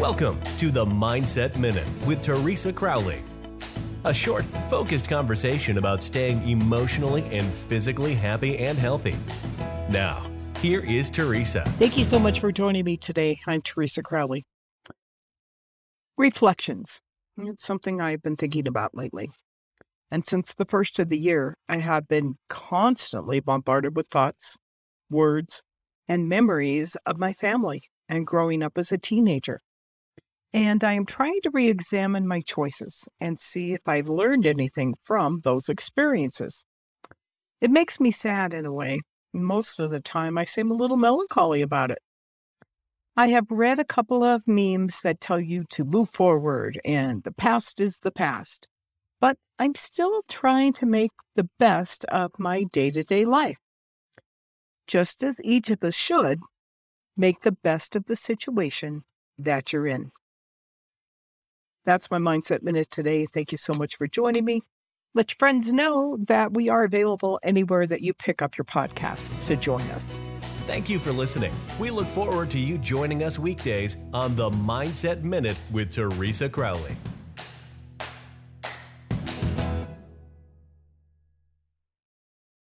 Welcome to the Mindset Minute with Teresa Crowley. A short, focused conversation about staying emotionally and physically happy and healthy. Now, here is Teresa. Thank you so much for joining me today. I'm Teresa Crowley. Reflections. It's something I've been thinking about lately. And since the first of the year, I have been constantly bombarded with thoughts, words, and memories of my family and growing up as a teenager. And I am trying to re examine my choices and see if I've learned anything from those experiences. It makes me sad in a way. Most of the time, I seem a little melancholy about it. I have read a couple of memes that tell you to move forward and the past is the past, but I'm still trying to make the best of my day to day life. Just as each of us should, make the best of the situation that you're in. That's my Mindset Minute today. Thank you so much for joining me. Let your friends know that we are available anywhere that you pick up your podcasts. So join us. Thank you for listening. We look forward to you joining us weekdays on the Mindset Minute with Teresa Crowley.